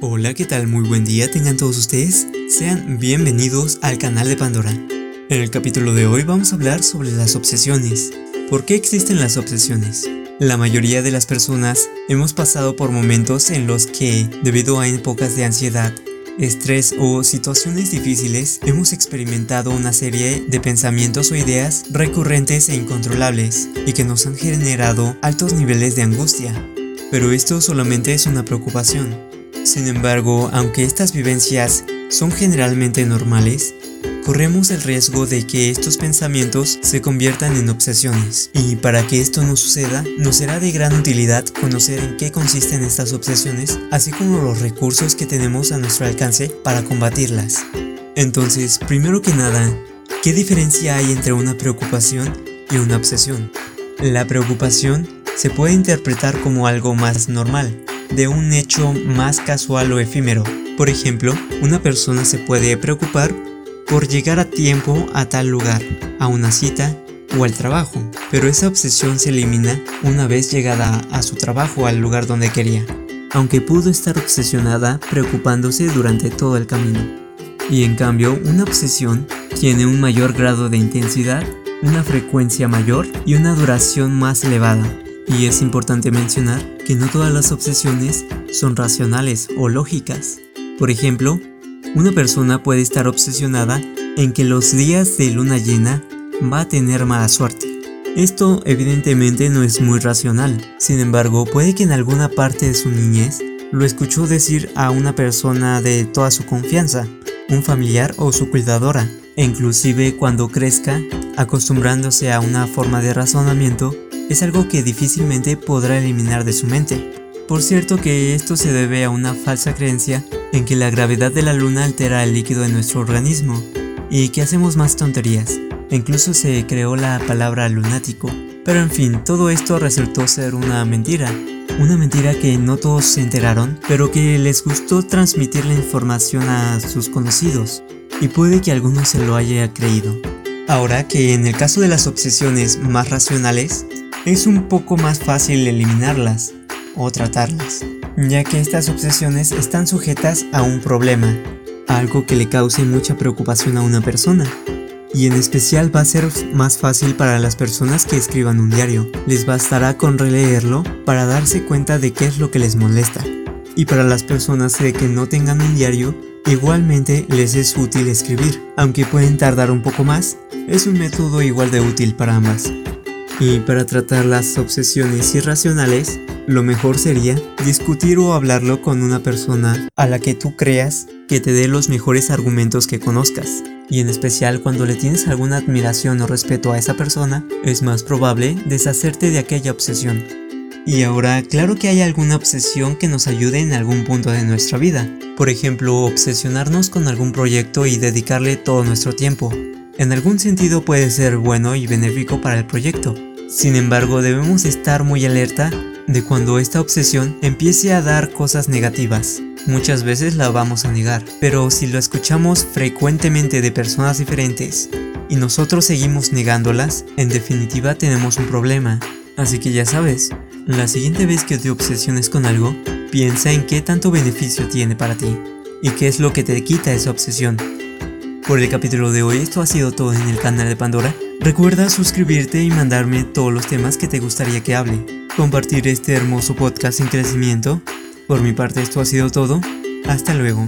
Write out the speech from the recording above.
Hola, ¿qué tal? Muy buen día tengan todos ustedes. Sean bienvenidos al canal de Pandora. En el capítulo de hoy vamos a hablar sobre las obsesiones. ¿Por qué existen las obsesiones? La mayoría de las personas hemos pasado por momentos en los que, debido a épocas de ansiedad, estrés o situaciones difíciles, hemos experimentado una serie de pensamientos o ideas recurrentes e incontrolables y que nos han generado altos niveles de angustia. Pero esto solamente es una preocupación. Sin embargo, aunque estas vivencias son generalmente normales, corremos el riesgo de que estos pensamientos se conviertan en obsesiones. Y para que esto no suceda, nos será de gran utilidad conocer en qué consisten estas obsesiones, así como los recursos que tenemos a nuestro alcance para combatirlas. Entonces, primero que nada, ¿qué diferencia hay entre una preocupación y una obsesión? La preocupación se puede interpretar como algo más normal, de un hecho más casual o efímero. Por ejemplo, una persona se puede preocupar por llegar a tiempo a tal lugar, a una cita o al trabajo, pero esa obsesión se elimina una vez llegada a su trabajo al lugar donde quería, aunque pudo estar obsesionada preocupándose durante todo el camino. Y en cambio, una obsesión tiene un mayor grado de intensidad, una frecuencia mayor y una duración más elevada. Y es importante mencionar que no todas las obsesiones son racionales o lógicas. Por ejemplo, una persona puede estar obsesionada en que los días de luna llena va a tener mala suerte. Esto evidentemente no es muy racional, sin embargo puede que en alguna parte de su niñez lo escuchó decir a una persona de toda su confianza, un familiar o su cuidadora, e inclusive cuando crezca, acostumbrándose a una forma de razonamiento, es algo que difícilmente podrá eliminar de su mente. Por cierto que esto se debe a una falsa creencia en que la gravedad de la luna altera el líquido de nuestro organismo y que hacemos más tonterías. Incluso se creó la palabra lunático. Pero en fin, todo esto resultó ser una mentira. Una mentira que no todos se enteraron, pero que les gustó transmitir la información a sus conocidos. Y puede que alguno se lo haya creído. Ahora que en el caso de las obsesiones más racionales, es un poco más fácil eliminarlas o tratarlas, ya que estas obsesiones están sujetas a un problema, algo que le cause mucha preocupación a una persona. Y en especial va a ser más fácil para las personas que escriban un diario. Les bastará con releerlo para darse cuenta de qué es lo que les molesta. Y para las personas que no tengan un diario, igualmente les es útil escribir. Aunque pueden tardar un poco más, es un método igual de útil para ambas. Y para tratar las obsesiones irracionales, lo mejor sería discutir o hablarlo con una persona a la que tú creas que te dé los mejores argumentos que conozcas. Y en especial cuando le tienes alguna admiración o respeto a esa persona, es más probable deshacerte de aquella obsesión. Y ahora, claro que hay alguna obsesión que nos ayude en algún punto de nuestra vida. Por ejemplo, obsesionarnos con algún proyecto y dedicarle todo nuestro tiempo. En algún sentido puede ser bueno y benéfico para el proyecto, sin embargo, debemos estar muy alerta de cuando esta obsesión empiece a dar cosas negativas. Muchas veces la vamos a negar, pero si lo escuchamos frecuentemente de personas diferentes y nosotros seguimos negándolas, en definitiva tenemos un problema. Así que ya sabes, la siguiente vez que te obsesiones con algo, piensa en qué tanto beneficio tiene para ti y qué es lo que te quita esa obsesión. Por el capítulo de hoy esto ha sido todo en el canal de Pandora. Recuerda suscribirte y mandarme todos los temas que te gustaría que hable. Compartir este hermoso podcast en crecimiento. Por mi parte esto ha sido todo. Hasta luego.